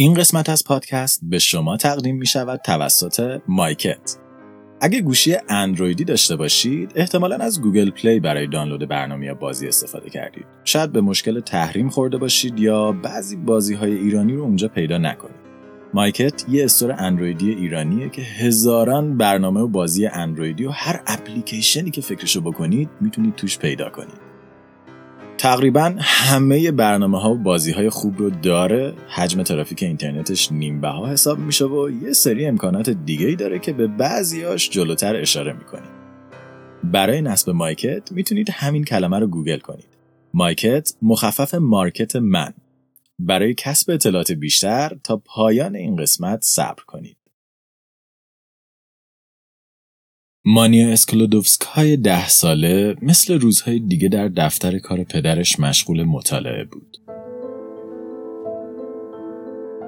این قسمت از پادکست به شما تقدیم می شود توسط مایکت. اگه گوشی اندرویدی داشته باشید احتمالا از گوگل پلی برای دانلود برنامه یا بازی استفاده کردید. شاید به مشکل تحریم خورده باشید یا بعضی بازی های ایرانی رو اونجا پیدا نکنید. مایکت یه store اندرویدی ایرانیه که هزاران برنامه و بازی اندرویدی و هر اپلیکیشنی که فکرشو بکنید می‌تونید توش پیدا کنید. تقریبا همه برنامه ها و بازی های خوب رو داره. حجم ترافیک اینترنتش نیم‌بها حساب میشه و یه سری امکانات دیگه ای داره که به بعضیاش جلوتر اشاره می‌کنیم برای نصب مایکت می‌تونید همین کلمه رو گوگل کنید. مایکت مخفف market من. برای کسب اطلاعات بیشتر تا پایان این قسمت صبر کنید. مانیا اسکلودوفسکای ده ساله مثل روزهای دیگه در دفتر کار پدرش مشغول مطالعه بود.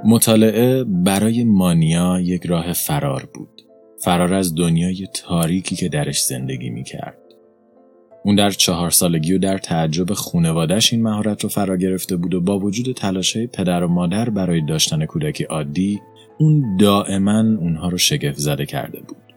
مطالعه برای مانیا یک راه فرار بود. فرار از دنیای تاریکی که درش زندگی می کرد. اون در چهار سالگی و در تعجب خونوادش این مهارت رو فرا گرفته بود و با وجود تلاشه پدر و مادر برای داشتن کودکی عادی اون دائما اونها رو شگفت زده کرده بود.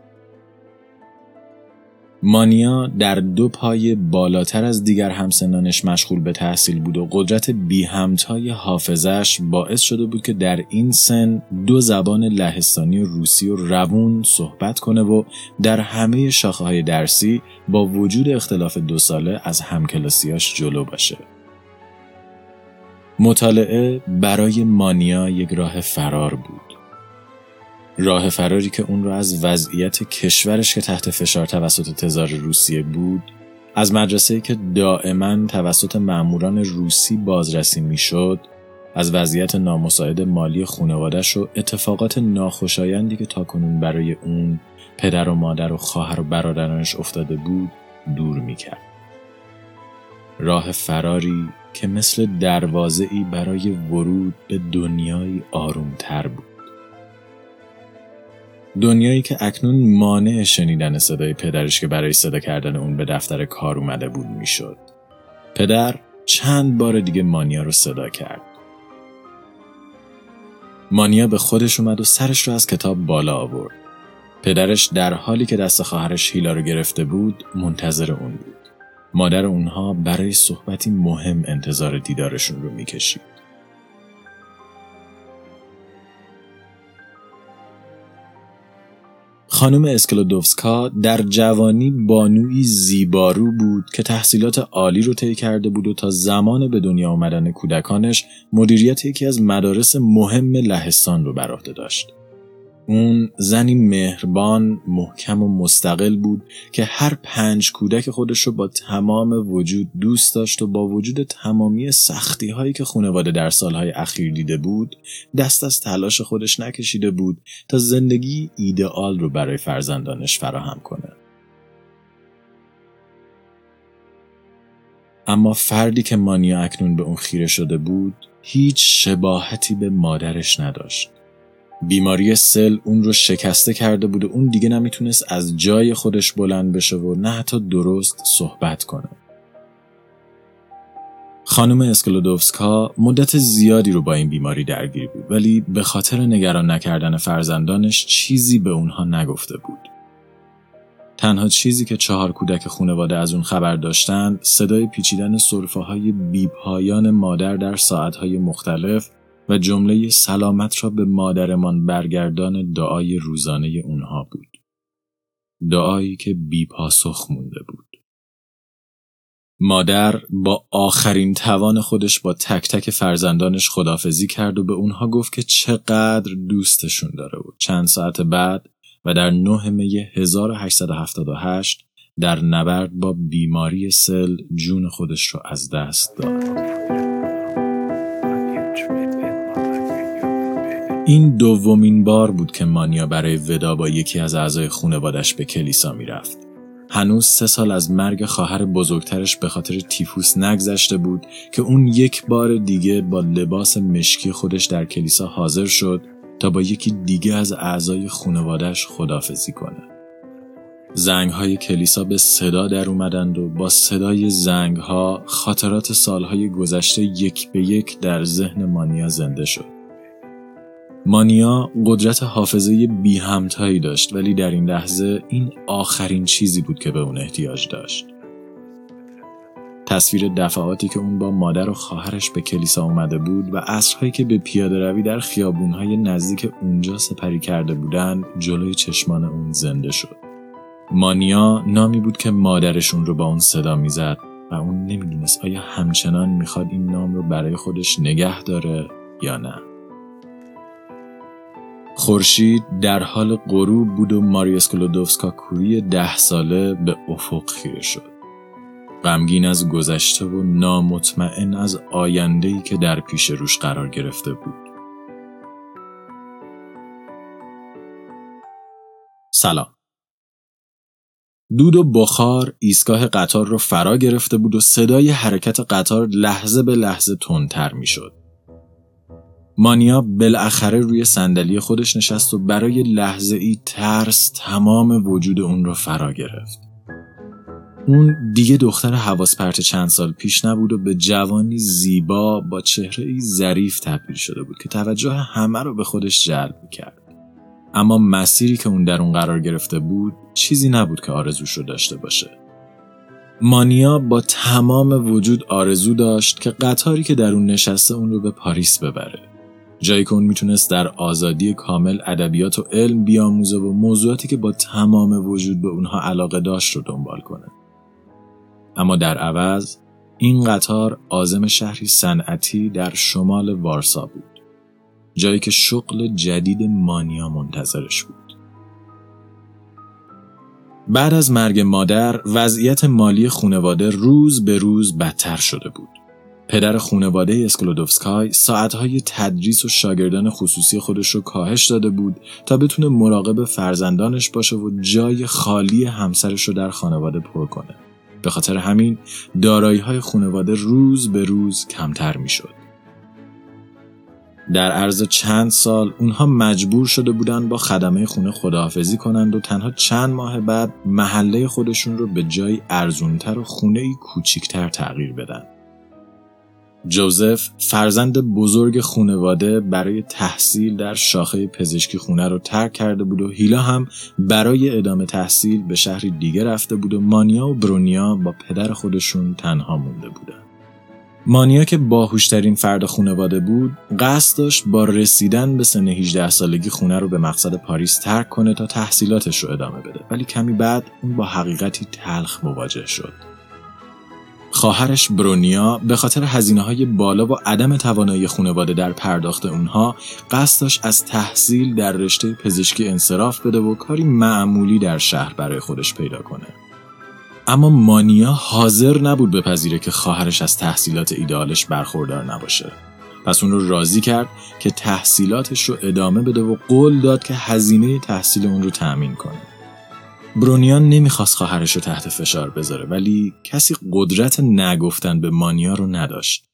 مانیا در دو پای بالاتر از دیگر همسنانش مشغول به تحصیل بود و قدرت بی همتای حافظش باعث شده بود که در این سن دو زبان لهستانی و روسی و روون صحبت کنه و در همه شاخه های درسی با وجود اختلاف دو ساله از همکلاسیاش جلو باشه. مطالعه برای مانیا یک راه فرار بود. راه فراری که اون را از وضعیت کشورش که تحت فشار توسط تزار روسیه بود از مدرسه که دائما توسط ماموران روسی بازرسی می‌شد از وضعیت نامساعد مالی خانوادش و اتفاقات ناخوشایندی که تاکنون برای اون پدر و مادر و خواهر و برادرانش افتاده بود دور می‌کرد. راه فراری که مثل دروازه ای برای ورود به دنیای آرومتر بود. دنیایی که اکنون مانع شنیدن صدای پدرش که برای صدا کردن اون به دفتر کار اومده بود می‌شد. پدر چند بار دیگه مانیا رو صدا کرد. مانیا به خودش اومد و سرش رو از کتاب بالا آورد. پدرش در حالی که دست خواهرش هیلا رو گرفته بود منتظر اون بود. مادر اونها برای صحبتی مهم انتظار دیدارشون رو می‌کشید. خانم اسکلودوفسکا در جوانی بانوی زیبارو بود که تحصیلات عالی رو طی کرده بود و تا زمان به دنیا آمدن کودکانش مدیریت یکی از مدارس مهم لهستان رو بر عهده داشت. اون زنی مهربان، محکم و مستقل بود که هر پنج کودک خودش رو با تمام وجود دوست داشت و با وجود تمامی سختی هایی که خانواده در سالهای اخیر دیده بود دست از تلاش خودش نکشیده بود تا زندگی ایدئال رو برای فرزندانش فراهم کنه. اما فردی که مانیا اکنون به اون خیره شده بود هیچ شباهتی به مادرش نداشت. بیماری سل اون رو شکسته کرده بود و اون دیگه نمی‌تونست از جای خودش بلند بشه و نه حتی درست صحبت کنه. خانم اسکلودوفسکا مدت زیادی رو با این بیماری درگیر بود ولی به خاطر نگران نکردن فرزندانش چیزی به اونها نگفته بود. تنها چیزی که چهار کودک خونواده از اون خبر داشتند صدای پیچیدن صرفه های بیپایان مادر در ساعتهای مختلف و جمله سلامت را به مادرمان برگردان دعای روزانه اونها بود. دعایی که بی پاسخ مونده بود. مادر با آخرین توان خودش با تک تک فرزندانش خدافزی کرد و به اونها گفت که چقدر دوستشون داره بود. چند ساعت بعد و در 9 می 1878 در نبرد با بیماری سل جون خودش رو از دست داد. این دومین بار بود که مانیا برای ودا با یکی از اعضای خانوادش به کلیسا می‌رفت. هنوز سه سال از مرگ خواهر بزرگترش به خاطر تیفوس نگذشته بود که اون یک بار دیگه با لباس مشکی خودش در کلیسا حاضر شد تا با یکی دیگه از اعضای خانوادش خدافزی کنه. زنگ های کلیسا به صدا در اومدند و با صدای زنگ ها خاطرات سالهای گذشته یک به یک در ذهن مانیا زنده شد. مانیا قدرت حافظه بی همتایی داشت ولی در این لحظه این آخرین چیزی بود که به اون احتیاج داشت. تصویر دفعاتی که اون با مادر و خواهرش به کلیسا اومده بود و عصرهایی که به پیاده روی در خیابونهای نزدیک اونجا سپری کرده بودند جلوی چشمان اون زنده شد. مانیا نامی بود که مادرشون رو با اون صدا می‌زد و اون نمی‌دونست آیا همچنان می‌خواد این نام رو برای خودش نگه داره یا نه. خورشید در حال غروب بود و ماریا اسکلودوفسکا کوری ده ساله به افق خیره شد. غمگین از گذشته و نامطمئن از آینده‌ای که در پیش روش قرار گرفته بود. سلام. دود و بخار ایستگاه قطار رو فرا گرفته بود و صدای حرکت قطار لحظه به لحظه تندتر می‌شد. مانیا بالاخره روی صندلی خودش نشست و برای لحظه ای ترس تمام وجود اون رو فرا گرفت. اون دیگه دختر حواس پرت چند سال پیش نبود و به جوانی زیبا با چهره ای ظریف تبدیل شده بود که توجه همه رو به خودش جلب کرد. اما مسیری که اون در اون قرار گرفته بود چیزی نبود که آرزوش رو داشته باشه. مانیا با تمام وجود آرزو داشت که قطاری که در اون نشسته اون رو به پاریس ببره. جایی که می‌تونست در آزادی کامل ادبیات و علم بیاموزه و موضوعاتی که با تمام وجود به اونها علاقه داشت رو دنبال کنه. اما در عوض این قطار آزم شهری صنعتی در شمال وارسا بود. جایی که شغل جدید مانیا منتظرش بود. بعد از مرگ مادر وضعیت مالی خونواده روز به روز بدتر شده بود. پدر خونواده اسکلودوفسکای ساعتهای تدریس و شاگردان خصوصی خودش رو کاهش داده بود تا بتونه مراقب فرزندانش باشه و جای خالی همسرش رو در خانواده پر کنه. به خاطر همین دارایی های خانواده روز به روز کمتر می شد. در عرض چند سال اونها مجبور شده بودن با خدمه خونه خداحافظی کنند و تنها چند ماه بعد محله خودشون رو به جای ارزونتر و خونه ای کوچیکتر تغییر بدن. جوزف فرزند بزرگ خونواده برای تحصیل در شاخه پزشکی خونه رو ترک کرده بود و هیلا هم برای ادامه تحصیل به شهری دیگه رفته بود و مانیا و برونیا با پدر خودشون تنها مونده بودن. مانیا که باهوشترین فرد خونواده بود قصد داشت با رسیدن به سن 18 سالگی خونه رو به مقصد پاریس ترک کنه تا تحصیلاتش رو ادامه بده ولی کمی بعد اون با حقیقتی تلخ مواجه شد خواهرش برونیا به خاطر هزینه های بالا و عدم توانایی خانواده در پرداخت اونها قصد داشت از تحصیل در رشته پزشکی انصراف بده و کاری معمولی در شهر برای خودش پیدا کنه. اما مانیا حاضر نبود بپذیره که خواهرش از تحصیلات ایدالش برخوردار نباشه. پس اون رو راضی کرد که تحصیلاتش رو ادامه بده و قول داد که هزینه تحصیل اون رو تأمین کنه. برونیان نمی‌خواست خواهرش رو تحت فشار بذاره ولی کسی قدرت نگفتن به مانیا رو نداشت.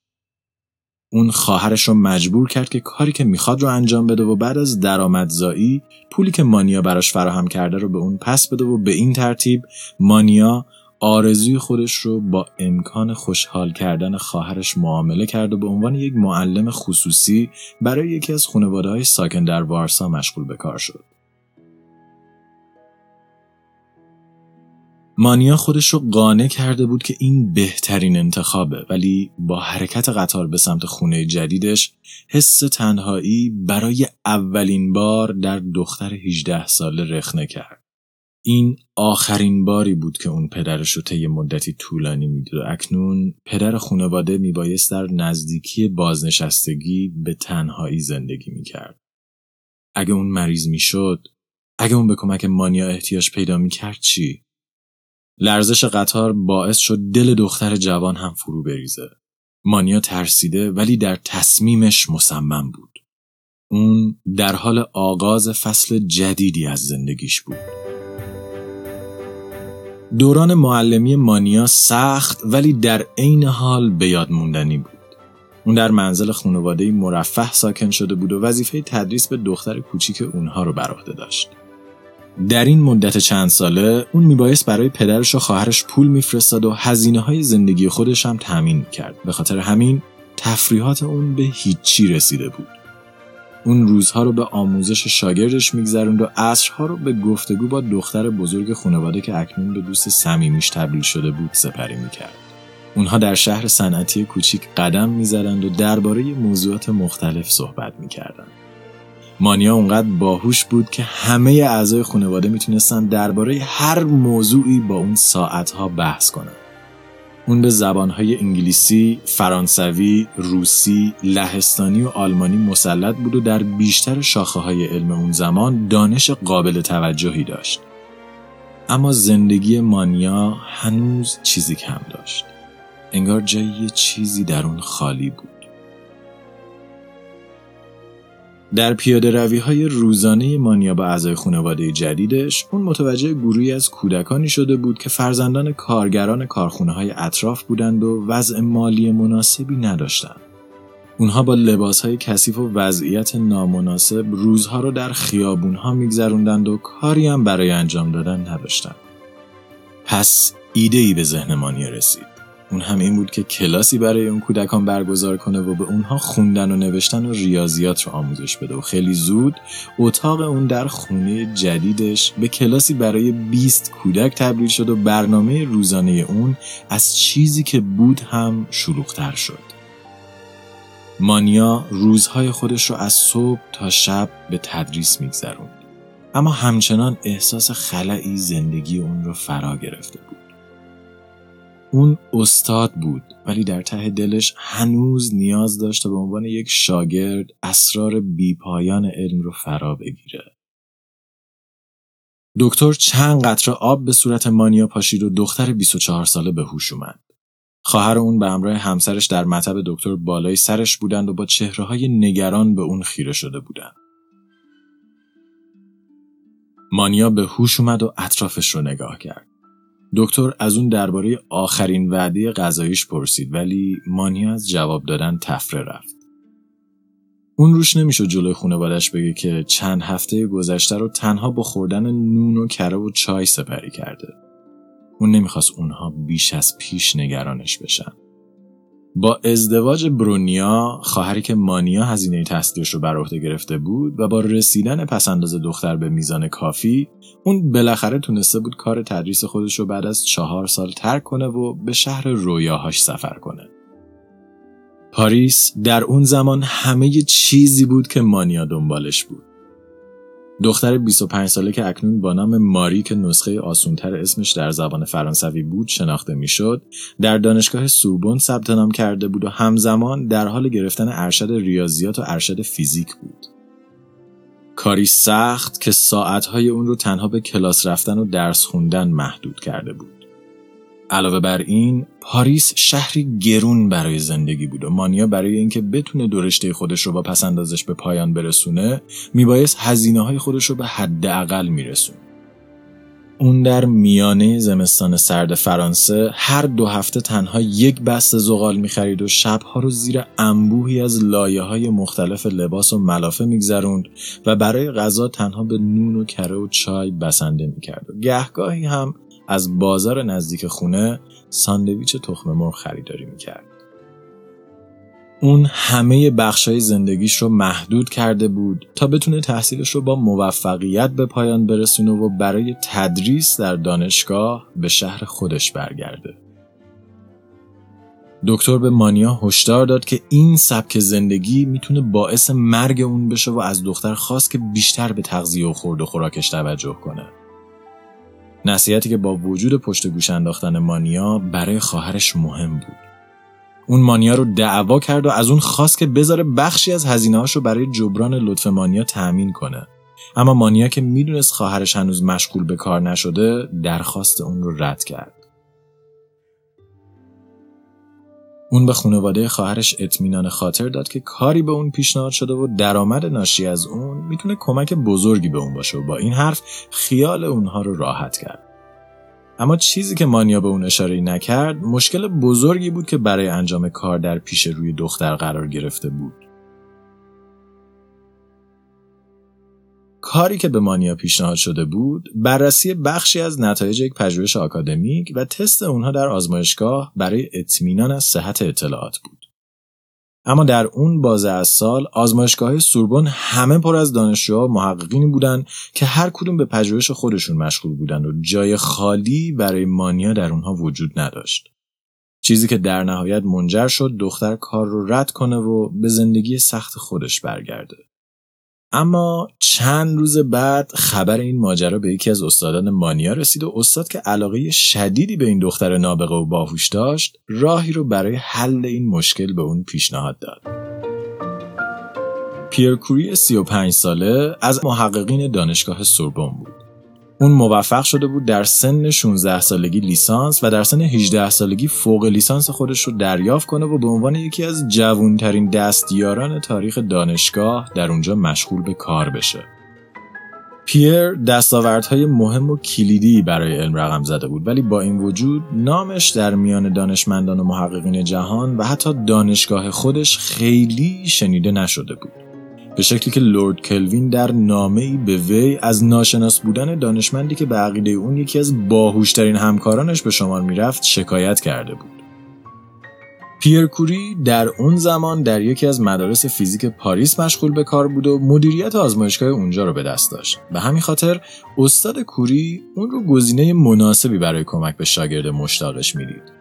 اون خواهرش رو مجبور کرد که کاری که می‌خواد رو انجام بده و بعد از درآمدزایی پولی که مانیا براش فراهم کرده رو به اون پس بده و به این ترتیب مانیا آرزوی خودش رو با امکان خوشحال کردن خواهرش معامله کرد و به عنوان یک معلم خصوصی برای یکی از خانواده های ساکن در وارسا مشغول به کار شد. مانیا خودش رو قانع کرده بود که این بهترین انتخابه ولی با حرکت قطار به سمت خونه جدیدش حس تنهایی برای اولین بار در دختر 18 ساله رخنه کرد. این آخرین باری بود که اون پدرش رو طی مدتی طولانی می‌دید و اکنون پدر خانواده میبایست در نزدیکی بازنشستگی به تنهایی زندگی می‌کرد. اگه اون مریض می‌شد، اگه اون به کمک مانیا احتیاج پیدا می‌کرد چی؟ لرزش قطار باعث شد دل دختر جوان هم فرو بریزه. مانیا ترسیده ولی در تصمیمش مصمم بود. اون در حال آغاز فصل جدیدی از زندگیش بود. دوران معلمی مانیا سخت ولی در عین حال به یاد موندنی بود. اون در منزل خانواده مرفه ساکن شده بود و وظیفه تدریس به دختر کوچیک اونها رو بر عهده داشت. در این مدت چند ساله اون میبایست برای پدرش و خواهرش پول میفرستاد و هزینه های زندگی خودش هم تأمین کرد به خاطر همین تفریحات اون به هیچی رسیده بود اون روزها رو به آموزش شاگردش میگذروند و عصرها رو به گفتگو با دختر بزرگ خانواده که اکنون به دوست صمیمیش تبدیل شده بود سپری می‌کرد. اونها در شهر صنعتی کوچیک قدم می‌زدند و درباره موضوعات مختلف صحبت می‌کردند. مانیا اونقدر باهوش بود که همه اعضای خانواده می‌تونستن درباره هر موضوعی با اون ساعتها بحث کنند. اون به زبانهای انگلیسی، فرانسوی، روسی، لهستانی و آلمانی مسلط بود و در بیشتر شاخه های علم اون زمان دانش قابل توجهی داشت. اما زندگی مانیا هنوز چیزی کم داشت. انگار جایی چیزی در اون خالی بود. در پیاده روی های روزانه مانیا با اعضای خانواده جدیدش اون متوجه گروهی از کودکانی شده بود که فرزندان کارگران کارخونه های اطراف بودند و وضع مالی مناسبی نداشتند. اونها با لباس های کثیف و وضعیت نامناسب روزها رو در خیابون ها میگذروندند و کاری هم برای انجام دادن نداشتند. پس ایده ای به ذهن مانیا رسید. اون هم این بود که کلاسی برای اون کودکان برگزار کنه و به اونها خوندن و نوشتن و ریاضیات رو آموزش بده و خیلی زود اتاق اون در خونه جدیدش به کلاسی برای 20 کودک تبدیل شد و برنامه روزانه اون از چیزی که بود هم شلوغتر شد. مانیا روزهای خودش رو از صبح تا شب به تدریس میگذروند. اما همچنان احساس خلعی زندگی اون رو فرا گرفته بود. اون استاد بود ولی در ته دلش هنوز نیاز داشت به عنوان یک شاگرد اسرار بیپایان علم رو فرا بگیره. دکتر چند قطره آب به صورت مانیا پاشید و دختر 24 ساله به هوش اومد. خواهر اون به همراه همسرش در مطب دکتر بالای سرش بودند و با چهره های نگران به اون خیره شده بودند. مانیا به هوش اومد و اطرافش رو نگاه کرد. دکتر از اون درباره آخرین وعده غذاییش پرسید ولی مانیا از جواب دادن تفره رفت. اون روش نمی‌شد جلوی خانوادش بگه که چند هفته گذشته رو تنها با خوردن نون و کره و چای سپری کرده. اون نمی‌خواست اونها بیش از پیش نگرانش بشن. با ازدواج برونیا خواهری که مانیا هزینه تحصیلش رو بر عهده گرفته بود و با رسیدن پسنداز دختر به میزان کافی اون بالاخره تونسته بود کار تدریس خودش رو بعد از چهار سال ترک کنه و به شهر رویاهاش سفر کنه. پاریس در اون زمان همه چیزی بود که مانیا دنبالش بود. دختر 25 ساله که اکنون با نام ماری که نسخه آسونتر اسمش در زبان فرانسوی بود شناخته می‌شد در دانشگاه سوربن ثبت نام کرده بود و همزمان در حال گرفتن ارشد ریاضیات و ارشد فیزیک بود. کاری سخت که ساعتهای اون رو تنها به کلاس رفتن و درس خوندن محدود کرده بود. علاوه بر این پاریس شهری گرون برای زندگی بود و مانیا برای اینکه بتونه دورشته خودش رو با پسندازش به پایان برسونه میبایست هزینه های خودش رو به حداقل میرسون اون در میانه زمستان سرد فرانسه هر دو هفته تنها یک بسته زغال می‌خرید و شبها رو زیر انبوهی از لایه های مختلف لباس و ملافه میگذروند و برای غذا تنها به نون و کره و چای بسنده می‌کرد. و گهگاهی هم از بازار نزدیک خونه ساندویچ تخم مرغ خریداری می‌کرد. اون همه بخشای زندگیش رو محدود کرده بود تا بتونه تحصیلش رو با موفقیت به پایان برسونه و برای تدریس در دانشگاه به شهر خودش برگرده. دکتر به مانیا هشدار داد که این سبک زندگی می‌تونه باعث مرگ اون بشه و از دختر خواست که بیشتر به تغذیه و خورد و خوراکش توجه کنه. نصیحتی که با وجود پشت گوش انداختن مانیا برای خواهرش مهم بود. اون مانیا رو دعوا کرد و از اون خواست که بذاره بخشی از هزینه‌هاش رو برای جبران لطف مانیا تأمین کنه. اما مانیا که می‌دونست خواهرش هنوز مشغول به کار نشده درخواست اون رو رد کرد. اون به خانواده خواهرش اطمینان خاطر داد که کاری به اون پیشنهاد شده و درآمد ناشی از اون می‌تونه کمک بزرگی به اون باشه و با این حرف خیال اونها رو راحت کرد. اما چیزی که مانیا به اون اشاره نکرد مشکل بزرگی بود که برای انجام کار در پیش روی دختر قرار گرفته بود. کاری که به مانیا پیشنهاد شده بود بررسی بخشی از نتایج یک پژوهش آکادمیک و تست اونها در آزمایشگاه برای اطمینان از صحت اطلاعات بود. اما در اون بازه از سال آزمایشگاه سوربن همه پر از دانشجوها و محققینی بودن که هر کدوم به پژوهش خودشون مشغول بودن و جای خالی برای مانیا در اونها وجود نداشت. چیزی که در نهایت منجر شد دختر کار رو رد کنه و به زندگی سخت خودش برگرده. اما چند روز بعد خبر این ماجرا به یکی از استادان مانیا رسید و استاد که علاقه شدیدی به این دختر نابغه و باهوش داشت راهی رو برای حل این مشکل به اون پیشنهاد داد. پیرکوری 35 ساله از محققین دانشگاه سوربن بود. اون موفق شده بود در سن 16 سالگی لیسانس و در سن 18 سالگی فوق لیسانس خودش رو دریافت کنه و به عنوان یکی از جوانترین دستیاران تاریخ دانشگاه در اونجا مشغول به کار بشه. پیر دستاوردهای مهم و کلیدی برای علم رقم زده بود ولی با این وجود نامش در میان دانشمندان و محققین جهان و حتی دانشگاه خودش خیلی شنیده نشده بود. به شکلی که لورد کلوین در نامه ای به وی از ناشناس بودن دانشمندی که به عقیده اون یکی از باهوشترین همکارانش به شمار می‌رفت شکایت کرده بود. پیرکوری در اون زمان در یکی از مدارس فیزیک پاریس مشغول به کار بود و مدیریت آزمایشگاه اونجا رو به دست داشت. به همین خاطر استاد کوری اون رو گزینه مناسبی برای کمک به شاگرد مشتاقش می‌دید.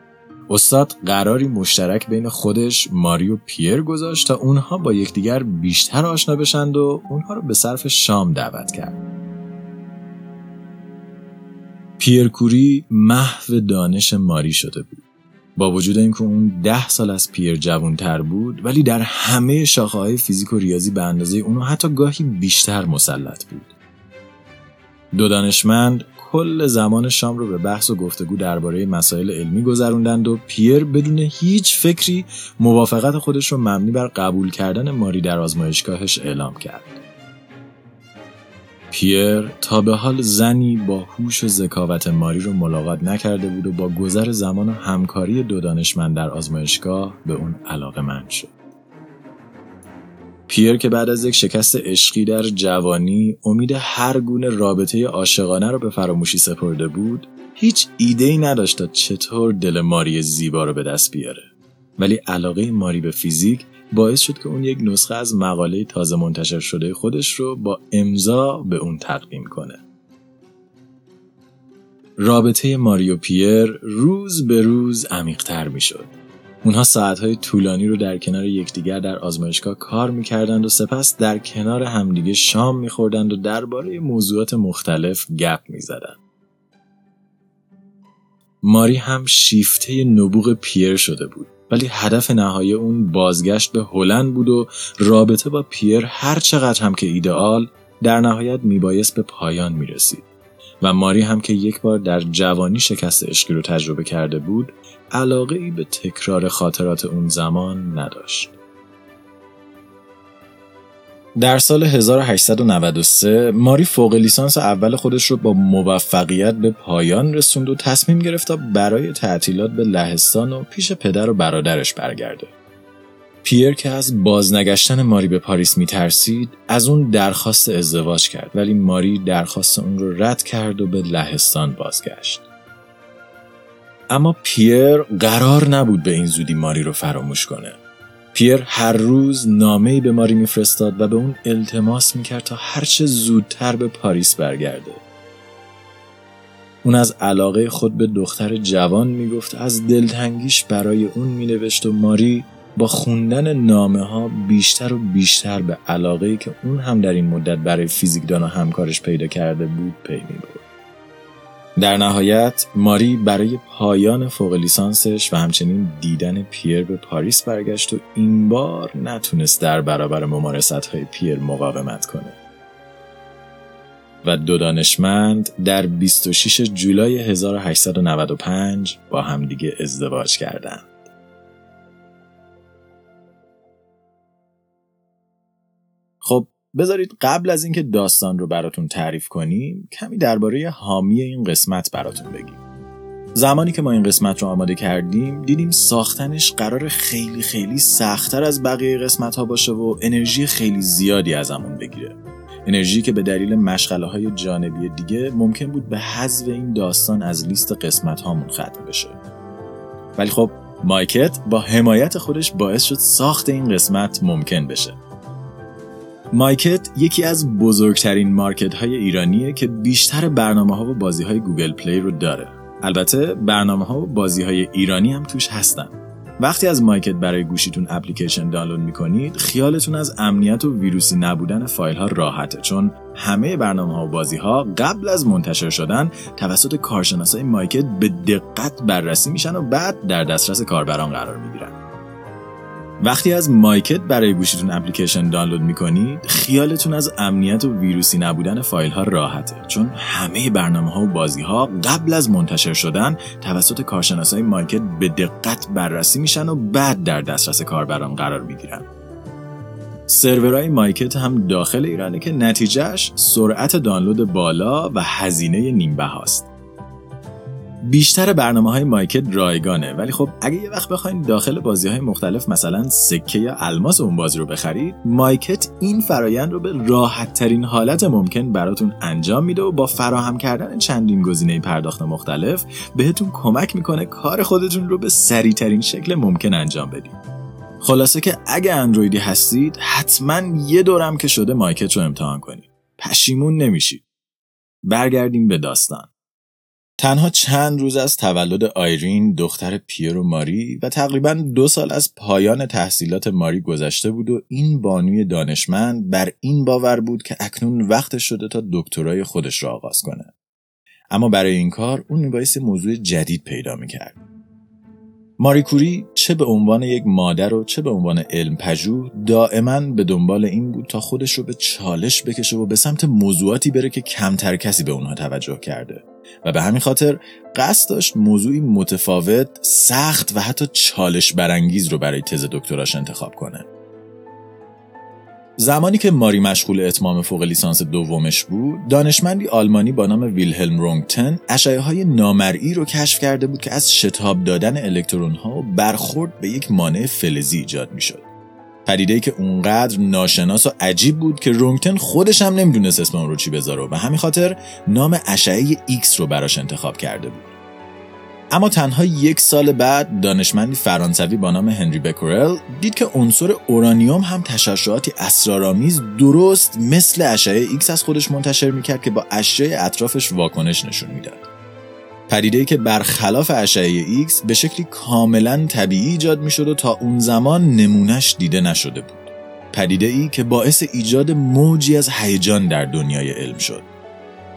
استاد قراری مشترک بین خودش ماری و پیر گذاشت تا اونها با یکدیگر بیشتر آشنا بشند و اونها رو به صرف شام دعوت کرد. پیر کوری محو دانش ماری شده بود. با وجود اینکه اون ده سال از پیر جوانتر بود ولی در همه شاخه های فیزیک و ریاضی به اندازه اونو حتی گاهی بیشتر مسلط بود. دو دانشمند کل زمان شام رو به بحث و گفتگو درباره مسائل علمی گذروندند و پیر بدون هیچ فکری موافقت خودش رو مبنی بر قبول کردن ماری در آزمایشگاهش اعلام کرد. پیر تا به حال زنی با هوش و ذکاوت ماری رو ملاقات نکرده بود و با گذر زمان و همکاری دو دانشمند در آزمایشگاه به اون علاقه من شد. پیر که بعد از یک شکست عشقی در جوانی امید هر گونه رابطه عاشقانه رو به فراموشی سپرده بود هیچ ایده ای نداشت تا چطور دل ماری زیبا رو به دست بیاره. ولی علاقه ماری به فیزیک باعث شد که اون یک نسخه از مقاله تازه منتشر شده خودش رو با امضا به اون تقدیم کنه. رابطه ماری و پیر روز به روز عمیقتر می شد اونها ساعتهای طولانی رو در کنار یکدیگر در آزمایشگاه کار می‌کردند و سپس در کنار همدیگه شام میخوردند و درباره موضوعات مختلف گپ می‌زدند. ماری هم شیفته نبوغ پیر شده بود ولی هدف نهایی اون بازگشت به هلند بود و رابطه با پیر هر چقدر هم که ایدئال در نهایت میبایست به پایان می‌رسید و ماری هم که یک بار در جوانی شکست عشقی رو تجربه کرده بود علاقه ای به تکرار خاطرات اون زمان نداشت. در سال 1893 ماری فوق لیسانس اول خودش رو با موفقیت به پایان رسوند و تصمیم گرفت تا برای تعطیلات به لهستان و پیش پدر و برادرش برگرده. پیر که از بازنگشتن ماری به پاریس میترسید از اون درخواست ازدواج کرد ولی ماری درخواست اون رو رد کرد و به لهستان بازگشت. اما پیر قرار نبود به این زودی ماری رو فراموش کنه. پیر هر روز نامه‌ای به ماری میفرستاد و به اون التماس می‌کرد تا هرچه زودتر به پاریس برگرده. اون از علاقه خود به دختر جوان می‌گفت از دلتنگیش برای اون مینوشت و ماری با خوندن نامه ها بیشتر و بیشتر به علاقه که اون هم در این مدت برای فیزیکدان و همکارش پیدا کرده بود پی می‌برد. در نهایت ماری برای پایان فوق لیسانسش و همچنین دیدن پیر به پاریس برگشت و این بار نتونست در برابر ممارست های پیر مقاومت کنه. و دو دانشمند در 26 جولای 1895 با همدیگه ازدواج کردند. خب بذارید قبل از اینکه داستان رو براتون تعریف کنیم کمی درباره حامی این قسمت براتون بگیم. زمانی که ما این قسمت رو آماده کردیم دیدیم ساختنش قرار خیلی خیلی سختتر از بقیه قسمت ها باشه و انرژی خیلی زیادی ازمون بگیره. انرژی که به دلیل مشغله های جانبی دیگه ممکن بود به حذف این داستان از لیست قسمت هامون ختم بشه. ولی خب مایکت با حمایت خودش باعث شد ساخت این قسمت ممکن بشه. مایکت یکی از بزرگترین market های ایرانیه که بیشتر برنامه ها و بازی های گوگل پلی رو داره. البته برنامه ها و بازی های ایرانی هم توش هستن. وقتی از مایکت برای گوشیتون اپلیکیشن دانلود می‌کنید خیالتون از امنیت و ویروسی نبودن فایل ها راحته چون همه برنامه ها و بازی ها قبل از منتشر شدن توسط کارشناسای مایکت به دقت بررسی میشن و بعد در دسترس کاربران قرار می‌گیرن وقتی از مایکت برای گوشیتون اپلیکیشن دانلود می‌کنید خیالتون از امنیت و ویروسی نبودن فایل ها راحته چون همه برنامه ها و بازی ها قبل از منتشر شدن توسط کارشناسای مایکت به دقت بررسی میشن و بعد در دسترس کاربران قرار می‌گیرن سرورهای مایکت هم داخل ایرانه که نتیجهش سرعت دانلود بالا و هزینه نیم‌بهاست. بیشتر برنامه های مایکت رایگانه. ولی خب اگه یه وقت بخواین داخل بازی های مختلف مثلا سکه یا الماس اون بازی رو بخرید مایکت این فرایند رو به راحت ترین حالت ممکن براتون انجام میده و با فراهم کردن چندین گزینه پرداخت مختلف بهتون کمک می‌کنه کار خودتون رو به سریع ترین شکل ممکن انجام بدید. خلاصه که اگه اندرویدی هستید حتما یه دورم که شده مایکت رو امتحان کنید. پشیمون نمیشید. برگردیم به داستان. تنها چند روز از تولد آیرین دختر پیر و ماری و تقریبا دو سال از پایان تحصیلات ماری گذشته بود و این بانوی دانشمند بر این باور بود که اکنون وقت شده تا دکترای خودش را آغاز کنه. اما برای این کار اون میبایست موضوع جدید پیدا می‌کرد. ماری کوری چه به عنوان یک مادر و چه به عنوان علم پژوه دائما به دنبال این بود تا خودش رو به چالش بکشه و به سمت موضوعاتی بره که کمتر کسی به اونها توجه کرده و به همین خاطر قصد داشت موضوعی متفاوت، سخت و حتی چالش برانگیز رو برای تز دکتراش انتخاب کنه. زمانی که ماری مشغول اتمام فوق لیسانس دومش بود، دانشمندی آلمانی با نام ویلهلم رونگتن اشعه های نامرئی رو کشف کرده بود که از شتاب دادن الکترون ها برخورد به یک مانع فلزی ایجاد می شد. پدیده که اونقدر ناشناس و عجیب بود که رونتگن خودش هم نمی‌دونست اسم اون رو چی بذاره و به همین خاطر نام اشعه X رو براش انتخاب کرده بود. اما تنها یک سال بعد دانشمندی فرانسوی با نام هنری بکورل دید که عنصر اورانیوم هم تشعشعاتی اسرارآمیز درست مثل اشعه ایکس از خودش منتشر می‌کرد که با اشعه اطرافش واکنش نشون می‌داد. پدیده که برخلاف اشعه ایکس به شکلی کاملا طبیعی ایجاد می‌شد و تا اون زمان نمونش دیده نشده بود. پدیده ای که باعث ایجاد موجی از هیجان در دنیای علم شد.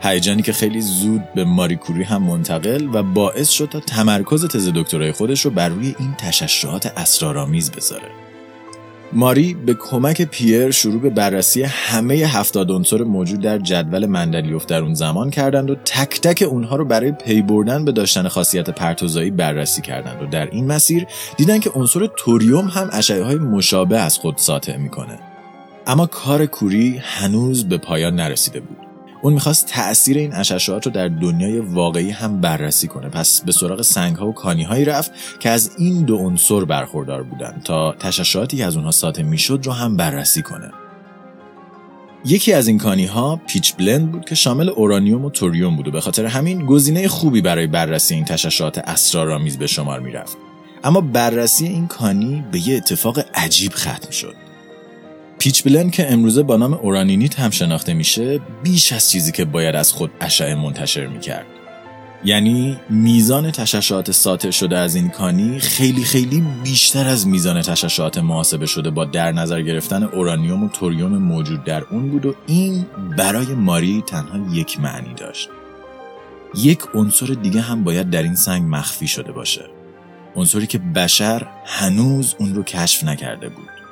هیجانی که خیلی زود به ماری کوری هم منتقل و باعث شد تا تمرکز تز دکترای خودش رو بر روی این تشعشعات اسرارآمیز بذاره. ماری به کمک پیر شروع به بررسی همه هفتاد عنصر موجود در جدول مندلیوف در اون زمان کردند و تک تک اونها رو برای پی بردن به داشتن خاصیت پرتوزایی بررسی کردند و در این مسیر دیدن که عنصر توریوم هم اشعه های مشابه از خود ساطع می‌کنه. اما کار کوری هنوز به پایان نرسیده بود. اون می‌خواست تاثیر این اشعاعات رو در دنیای واقعی هم بررسی کنه. پس به سراغ سنگ ها و کانی هایی رفت که از این دو عنصر برخوردار بودن تا تشعشعاتی که از اونها ساطع می‌شد رو هم بررسی کنه. یکی از این کانی ها پیچ بلند بود که شامل اورانیوم و توریوم بود و به خاطر همین گزینه خوبی برای بررسی این تشعشعات اسرارآمیز به شمار می‌رفت. اما بررسی این کانی به یه اتفاق عجیب ختم شد. پیچ بلند که امروزه با نام اورانینیت هم شناخته میشه بیش از چیزی که باید از خود اشعه منتشر می‌کرد. یعنی میزان تشعشعات ساطع شده از این کانی خیلی خیلی بیشتر از میزان تشعشعات محاسبه شده با در نظر گرفتن اورانیوم و توریوم موجود در اون بود و این برای ماری تنها یک معنی داشت. یک عنصر دیگه هم باید در این سنگ مخفی شده باشه. عنصری که بشر هنوز اون رو کشف نکرده بود.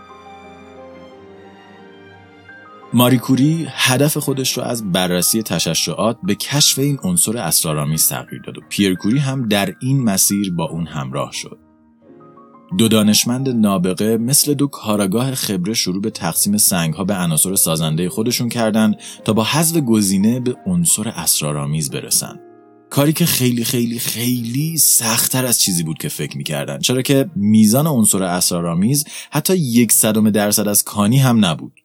ماریکوری هدف خودش رو از بررسی تشعشعات به کشف این عنصر اسرارآمیز تغییر داد و پیرکوری هم در این مسیر با اون همراه شد. دو دانشمند نابغه مثل دو کاراگاه خبره شروع به تقسیم سنگ ها به عناصر سازنده خودشون کردند تا با حذف گزینه به عنصر اسرارآمیز برسن. کاری که خیلی خیلی خیلی سختتر از چیزی بود که فکر می‌کردن چرا که میزان عنصر اسرارآمیز حتی یک صدم درصد از کانی هم نبود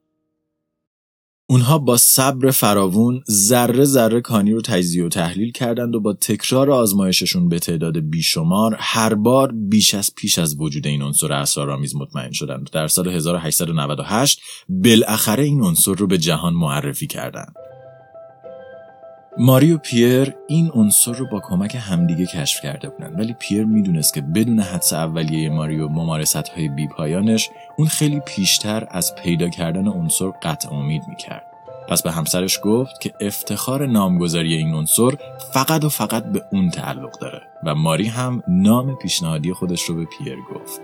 اونها با صبر فراوون ذره ذره کانی رو تجزیه و تحلیل کردند و با تکرار آزمایششون به تعداد بیشمار هر بار بیش از پیش از وجود این عنصر اسرارآمیز مطمئن شدند. در سال 1898 بالاخره این عنصر رو به جهان معرفی کردند. ماریو پیر این عنصر رو با کمک همدیگه کشف کرده بودن. ولی پیر می‌دونست که بدون حدس اولیه ماریو ممارست های بیپایانش اون خیلی پیشتر از پیدا کردن عنصر قطع امید می‌کرد. پس به همسرش گفت که افتخار نامگذاری این عنصر فقط و فقط به اون تعلق داره. و ماری هم نام پیشنهادی خودش رو به پیر گفت.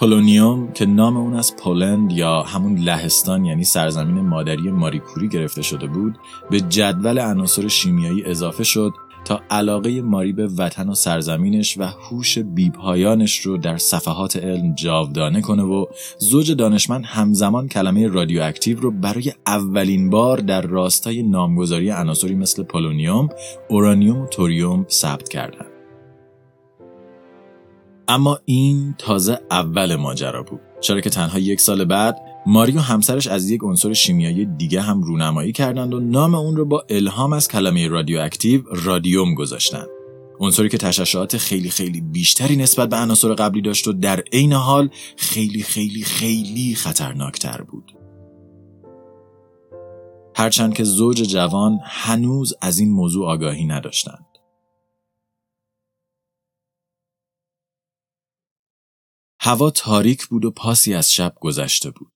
پولونیوم که نام اون از پولند یا همون لهستان یعنی سرزمین مادری ماریکوری گرفته شده بود به جدول عناصر شیمیایی اضافه شد تا علاقه ماری به وطن و سرزمینش و هوش بیپایانش رو در صفحات علم جاودانه کنه و زوج دانشمند همزمان کلمه رادیواکتیو رو برای اولین بار در راستای نامگذاری عناصری مثل پولونیوم، اورانیوم و توریوم ثبت کردند. اما این تازه اول ماجرا بود. چرا که تنها یک سال بعد ماریو همسرش از یک عنصر شیمیایی دیگه هم رونمایی کردند و نام اون رو با الهام از کلمه رادیواکتیو رادیوم گذاشتند عنصری که تشعشعات خیلی خیلی بیشتری نسبت به عناصر قبلی داشت و در عین حال خیلی خیلی خیلی خطرناکتر بود. هرچند که زوج جوان هنوز از این موضوع آگاهی نداشتند. هوا تاریک بود و پاسی از شب گذشته بود.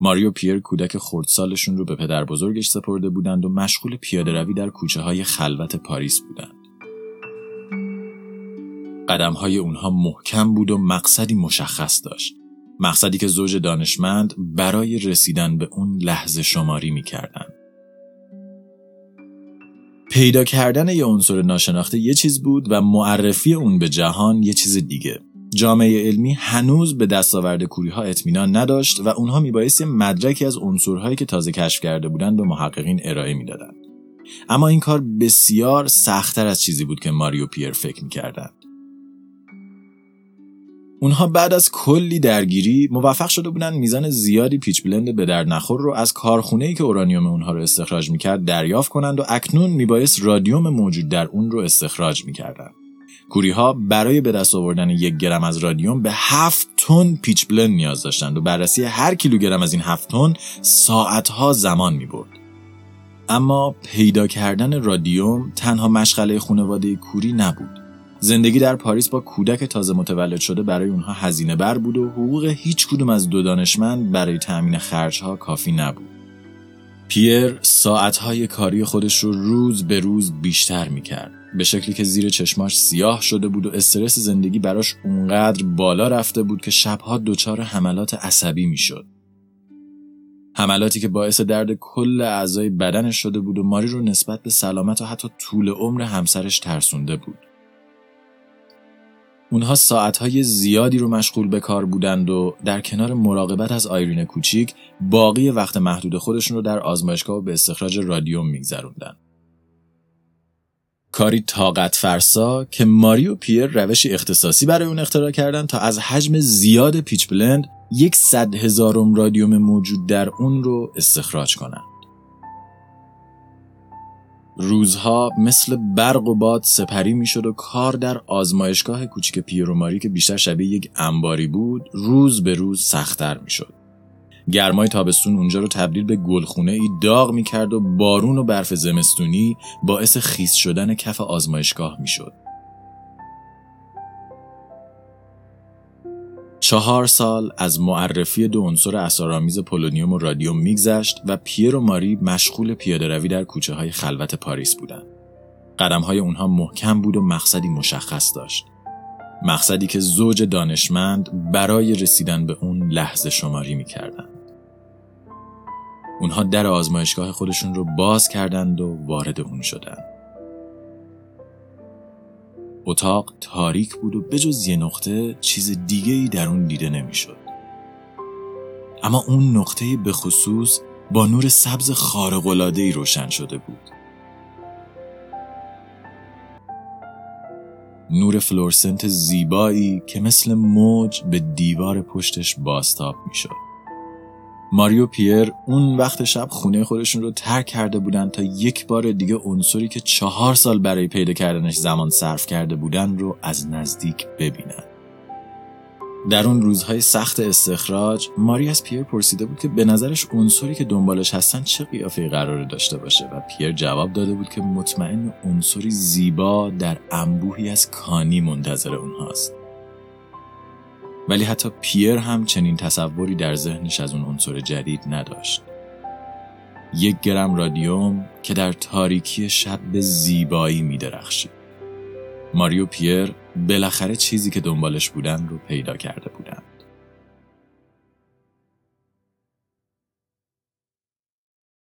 ماریو پیر کودک خردسالشون رو به پدر بزرگش سپرده بودند و مشغول پیاده روی در کوچه های خلوت پاریس بودند. قدم های اونها محکم بود و مقصدی مشخص داشت. مقصدی که زوج دانشمند برای رسیدن به اون لحظه شماری می کردن. پیدا کردن یه عنصر ناشناخته یه چیز بود و معرفی اون به جهان یه چیز دیگه. جامعه علمی هنوز به دستاورد کوری ها اطمینان نداشت و اونها میبایستی مدرکی از عنصرهایی که تازه کشف کرده بودند به محققین ارائه می‌دادند. اما این کار بسیار سختتر از چیزی بود که ماریو پیر فکر می‌کردند. اونها بعد از کلی درگیری موفق شده بودند میزان زیادی پیچ بلند به در نخور رو از کارخونه ای که اورانیوم اونها رو استخراج می‌کرد دریافت کنند و اکنون میبایست رادیوم موجود در اون رو استخراج می‌کردند. کوری ها برای به دست آوردن یک گرم از رادیوم به هفت تن پیچ بلند نیاز داشتند و بررسی هر کیلوگرم از این هفت تن ساعتها زمان می برد. اما پیدا کردن رادیوم تنها مشغله خانواده کوری نبود. زندگی در پاریس با کودک تازه متولد شده برای اونها هزینه بر بود و حقوق هیچ کدوم از دو دانشمند برای تأمین خرجها کافی نبود. پیر ساعتهای کاری خودش رو روز به روز بیشتر می کرد. به شکلی که زیر چشماش سیاه شده بود و استرس زندگی براش اونقدر بالا رفته بود که شبها دچار حملات عصبی می‌شد. حملاتی که باعث درد کل اعضای بدنش شده بود و ماری رو نسبت به سلامت و حتی طول عمر همسرش ترسونده بود. اونها ساعتهای زیادی رو مشغول به کار بودند و در کنار مراقبت از آیرین کوچیک باقی وقت محدود خودشون رو در آزمایشگاه و به استخراج رادیوم میگذروندن. کاری طاقت فرسا که ماریو پیر روش اختصاصی برای اون اختراع کردن تا از حجم زیاد پیچ بلند یک صد هزارم رادیوم موجود در اون رو استخراج کنند. روزها مثل برق و باد سپری می‌شد و کار در آزمایشگاه کوچیک پیروماری که بیشتر شبیه یک انباری بود روز به روز سختتر می‌شد. گرمای تابستون اونجا رو تبدیل به گلخونه ای داغ می‌کرد و بارون و برف زمستونی باعث خیس شدن کف آزمایشگاه می‌شد. چهار سال از معرفی دو عنصر اسرارآمیز پولونیوم و رادیوم میگذشت و پیر و ماری مشغول پیاده روی در کوچه های خلوت پاریس بودند. قدم های اونها محکم بود و مقصدی مشخص داشت. مقصدی که زوج دانشمند برای رسیدن به اون لحظه شماری می‌کردند. اونها در آزمایشگاه خودشون رو باز کردند و وارد اون شدند. اتاق تاریک بود و بجز یه نقطه چیز دیگه ای در اون دیده نمی‌شد. اما اون نقطه به خصوص با نور سبز ای روشن شده بود. نور فلورسنت زیبایی که مثل موج به دیوار پشتش باستاب می‌شد. ماریو پیر اون وقت شب خونه خودشون رو ترک کرده بودن تا یک بار دیگه عنصری که چهار سال برای پیدا کردنش زمان صرف کرده بودن رو از نزدیک ببینن. در اون روزهای سخت استخراج ماری از پیر پرسیده بود که به نظرش عنصری که دنبالش هستن چه قیافه قرار داشته باشه و پیر جواب داده بود که مطمئن عنصری زیبا در انبوهی از کانی منتظر اونهاست. ولی حتی پیر هم چنین تصوری در ذهنش از اون عنصر جدید نداشت. یک گرم رادیوم که در تاریکی شب به زیبایی می درخشید. ماریو پیر بالاخره چیزی که دنبالش بودن رو پیدا کرده بودند.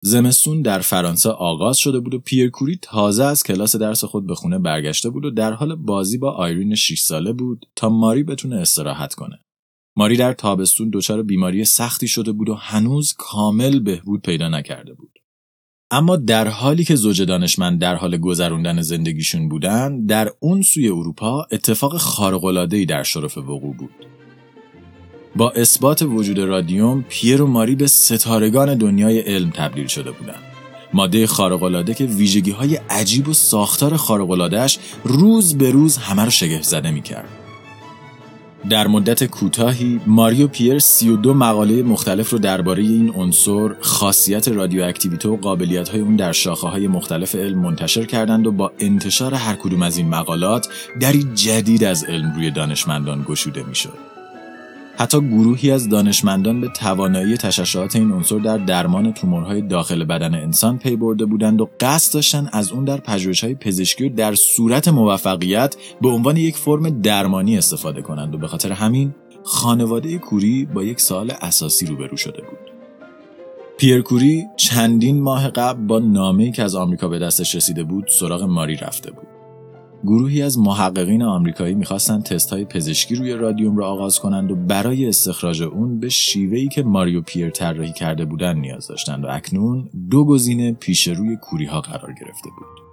زمستون در فرانسه آغاز شده بود و پیر کوری تازه از کلاس درس خود به خونه برگشته بود و در حال بازی با آیرین 6 ساله بود تا ماری بتونه استراحت کنه. ماری در تابستون دچار بیماری سختی شده بود و هنوز کامل بهبود پیدا نکرده بود. اما در حالی که زوج دانشمند در حال گذروندن زندگیشون بودن، در اون سوی اروپا اتفاق خارق‌العاده‌ای در شرف وقوع بود. با اثبات وجود رادیوم پیر و ماری به ستارگان دنیای علم تبدیل شده بودند ماده خارق‌العاده که ویژگی های عجیب و ساختار خارق‌العاده‌اش روز به روز همه رو شگفت زده می‌کرد. در مدت کوتاهی ماریو پیر 32 مقاله مختلف رو درباره این عنصر، خاصیت رادیواکتیویته و قابلیت‌های اون در شاخه‌های مختلف علم منتشر کردند و با انتشار هر کدوم از این مقالات دری جدید از علم روی دانشمندان گشوده می‌شد. حتی گروهی از دانشمندان به توانایی تشعشعات این عنصر در درمان تومورهای داخل بدن انسان پی برده بودند و قصد داشتن از اون در پژوهش‌های پزشکی و در صورت موفقیت به عنوان یک فرم درمانی استفاده کنند و به خاطر همین خانواده کوری با یک سال اساسی روبرو شده بود. پیر کوری چندین ماه قبل با نامه‌ای که از آمریکا به دستش رسیده بود سراغ ماری رفته بود. گروهی از محققین آمریکایی می‌خواستند تست های پزشکی روی رادیوم را آغاز کنند و برای استخراج اون به شیوهی که ماریو پیر طراحی کرده بودند نیاز داشتند و اکنون دو گزینه پیش روی کوری ها قرار گرفته بود.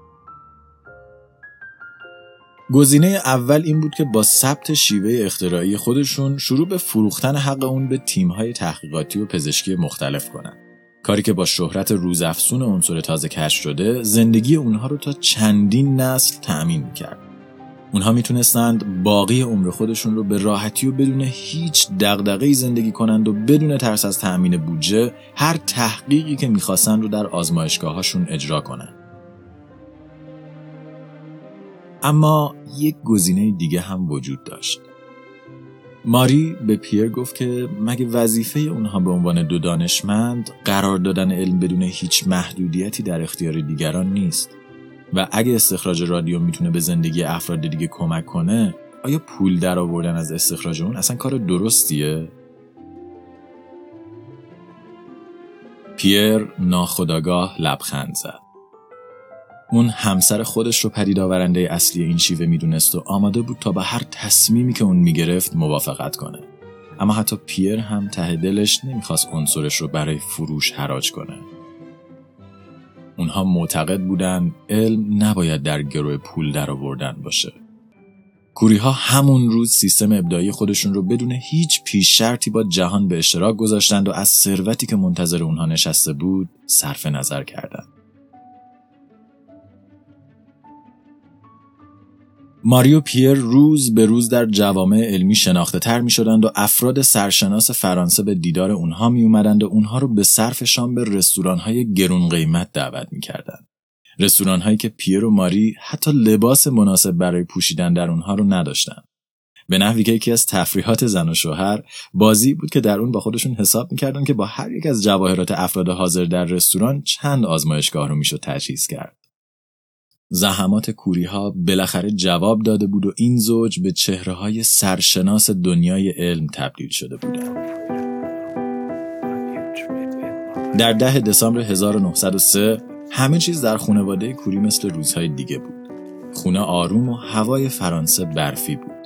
گزینه اول این بود که با ثبت شیوه اختراعی خودشون شروع به فروختن حق اون به تیم‌های تحقیقاتی و پزشکی مختلف کنند. کاری که با شهرت روزافزون عنصر تازه کشف شده زندگی اونها رو تا چندین نسل تأمین می‌کرد. اونها می‌تونستند باقی عمر خودشون رو به راحتی و بدون هیچ دغدغه‌ای زندگی کنند و بدون ترس از تأمین بودجه هر تحقیقی که می‌خواستن رو در آزمایشگاهاشون اجرا کنند. اما یک گزینه دیگه هم وجود داشت. ماری به پیر گفت که مگه وظیفه اونها به عنوان دو دانشمند قرار دادن علم بدون هیچ محدودیتی در اختیار دیگران نیست و اگه استخراج رادیو می‌تونه به زندگی افراد دیگه کمک کنه آیا پول در آوردن از استخراج اون اصلا کار درستیه؟ پیر ناخداگاه لبخند زد. اون همسر خودش رو پدید آورنده اصلی این شیوه می‌دونست و آماده بود تا با هر تصمیمی که اون می‌گرفت موافقت کنه. اما حتی پیر هم ته دلش نمی‌خواست عنصرش رو برای فروش حراج کنه. اونها معتقد بودن علم نباید در گروه پول در آوردن باشه. کوری ها همون روز سیستم ابداعی خودشون رو بدون هیچ پیش شرطی با جهان به اشتراک گذاشتند و از ثروتی که منتظر اونها نشسته بود صرف نظر کردند. ماریو پیر روز به روز در جوامع علمی شناخته تر می شدند و افراد سرشناس فرانسه به دیدار اونها می اومدند و اونها رو به صرف شام به رستوران های گرون قیمت دعوت می کردند. رستوران هایی که پیر و ماری حتی لباس مناسب برای پوشیدن در اونها رو نداشتند. به نحوی که یکی از تفریحات زن و شوهر بازی بود که در اون با خودشون حساب می‌کردن که با هر یک از جواهرات افراد حاضر در رستوران چند آزمایشگاه رو می‌شد تجهیز کرد. زحمات کوری ها بالاخره جواب داده بود و این زوج به چهره های سرشناس دنیای علم تبدیل شده بودند. در ده دسامبر 1903 همه چیز در خانواده کوری مثل روزهای دیگه بود. خونه آروم و هوای فرانسه برفی بود.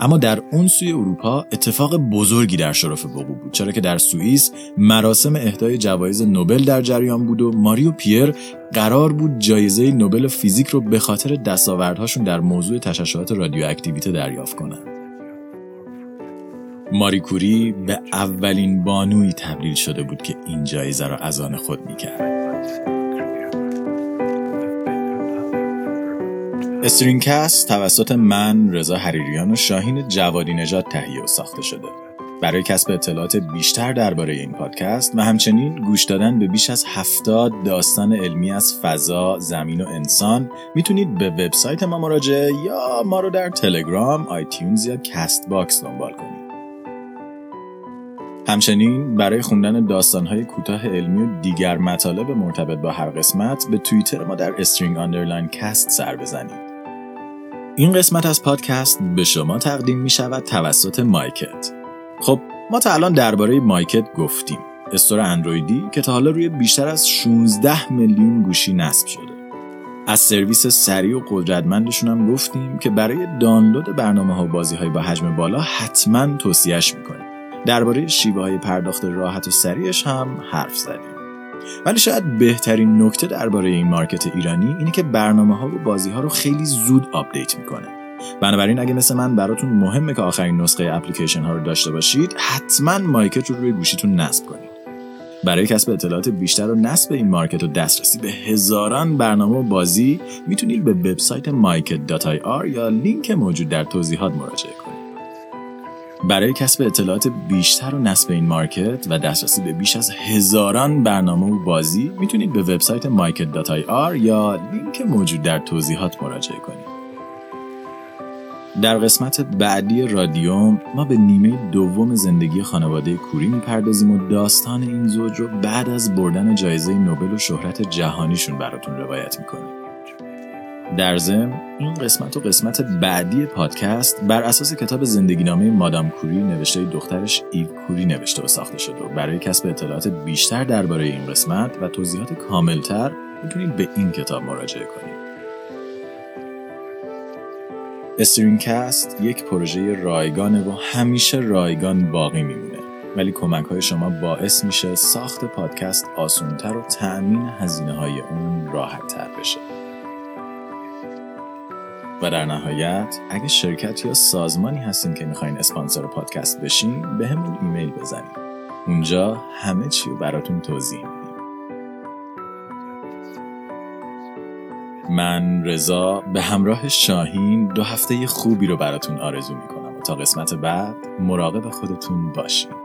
اما در اون سوی اروپا اتفاق بزرگی در شرف وقوع بود چرا که در سوئیس مراسم اهدای جوایز نوبل در جریان بود و ماریو پیر قرار بود جایزه نوبل فیزیک رو به خاطر دستاوردهاشون در موضوع تشعشعات رادیواکتیویته دریافت کنند ماریکوری به اولین بانوی تبدیل شده بود که این جایزه را از آن خود می‌کرد. استرینگ‌کست توسط من، رضا حریریان و شاهین جوادی نژاد تهیه و ساخته شده. برای کسب اطلاعات بیشتر درباره این پادکست و همچنین گوش دادن به بیش از هفتاد داستان علمی از فضا، زمین و انسان می‌تونید به وبسایت ما مراجعه یا ما رو در تلگرام، آیتیونز یا کست باکس دنبال کنید. همچنین برای خوندن داستانهای کوتاه علمی و دیگر مطالب مرتبط با هر قسمت به توییتر ما در String underline cast سر بزنید. این قسمت از پادکست به شما تقدیم می شود توسط مایکت. خب ما تا الان درباره مایکت گفتیم. store اندرویدی که تا حالا روی بیشتر از 16 میلیون گوشی نصب شده. از سرویس سریع و قدرتمندشون هم گفتیم که برای دانلود برنامه ها و بازی های با حجم بالا حتما توصیهش می‌کنیم. درباره شیوه های پرداخت راحت و سریعش هم حرف زدیم. ولی شاید بهترین نکته درباره این market ایرانی اینه که برنامه ها و بازی ها رو خیلی زود آپدیت می‌کنه. بنابراین اگه مثل من براتون مهمه که آخرین نسخه اپلیکیشن ها رو داشته باشید حتما مایکت رو روی گوشیتون نصب کنید. برای کسب اطلاعات بیشتر و نصب این market و دسترسی به هزاران برنامه و بازی می‌تونید به وبسایت myket.ir یا لینک موجود در توضیحات مراجعه کنید. برای کسب اطلاعات بیشتر و نصب این مارکت و دسترسی به بیش از هزاران برنامه و بازی می‌تونید به وبسایت market.ir یا لینک موجود در توضیحات مراجعه کنید. در قسمت بعدی رادیوم ما به نیمه دوم زندگی خانواده کوری می‌پردازیم و داستان این زوج رو بعد از بردن جایزه نوبل و شهرت جهانیشون براتون روایت می‌کنیم. در ضمن این قسمت و قسمت بعدی پادکست بر اساس کتاب زندگی نامه مادام کوری نوشته دخترش ایو کوری نوشته و ساخته شده و برای کسب اطلاعات بیشتر درباره این قسمت و توضیحات کاملتر می‌تونید به این کتاب مراجعه کنید. استرینکست یک پروژه رایگانه و همیشه رایگان باقی میمونه ولی کمک های شما باعث میشه ساخت پادکست آسونتر و تأمین هزینه های اون راحت تر بشه و در نهایت اگه شرکت یا سازمانی هستین که می‌خواین اسپانسر پادکست بشین به همون ایمیل بزنید اونجا همه چی رو براتون توضیح میدیم. من رضا به همراه شاهین دو هفته خوبی رو براتون آرزو می‌کنم. و تا قسمت بعد مراقب خودتون باشین.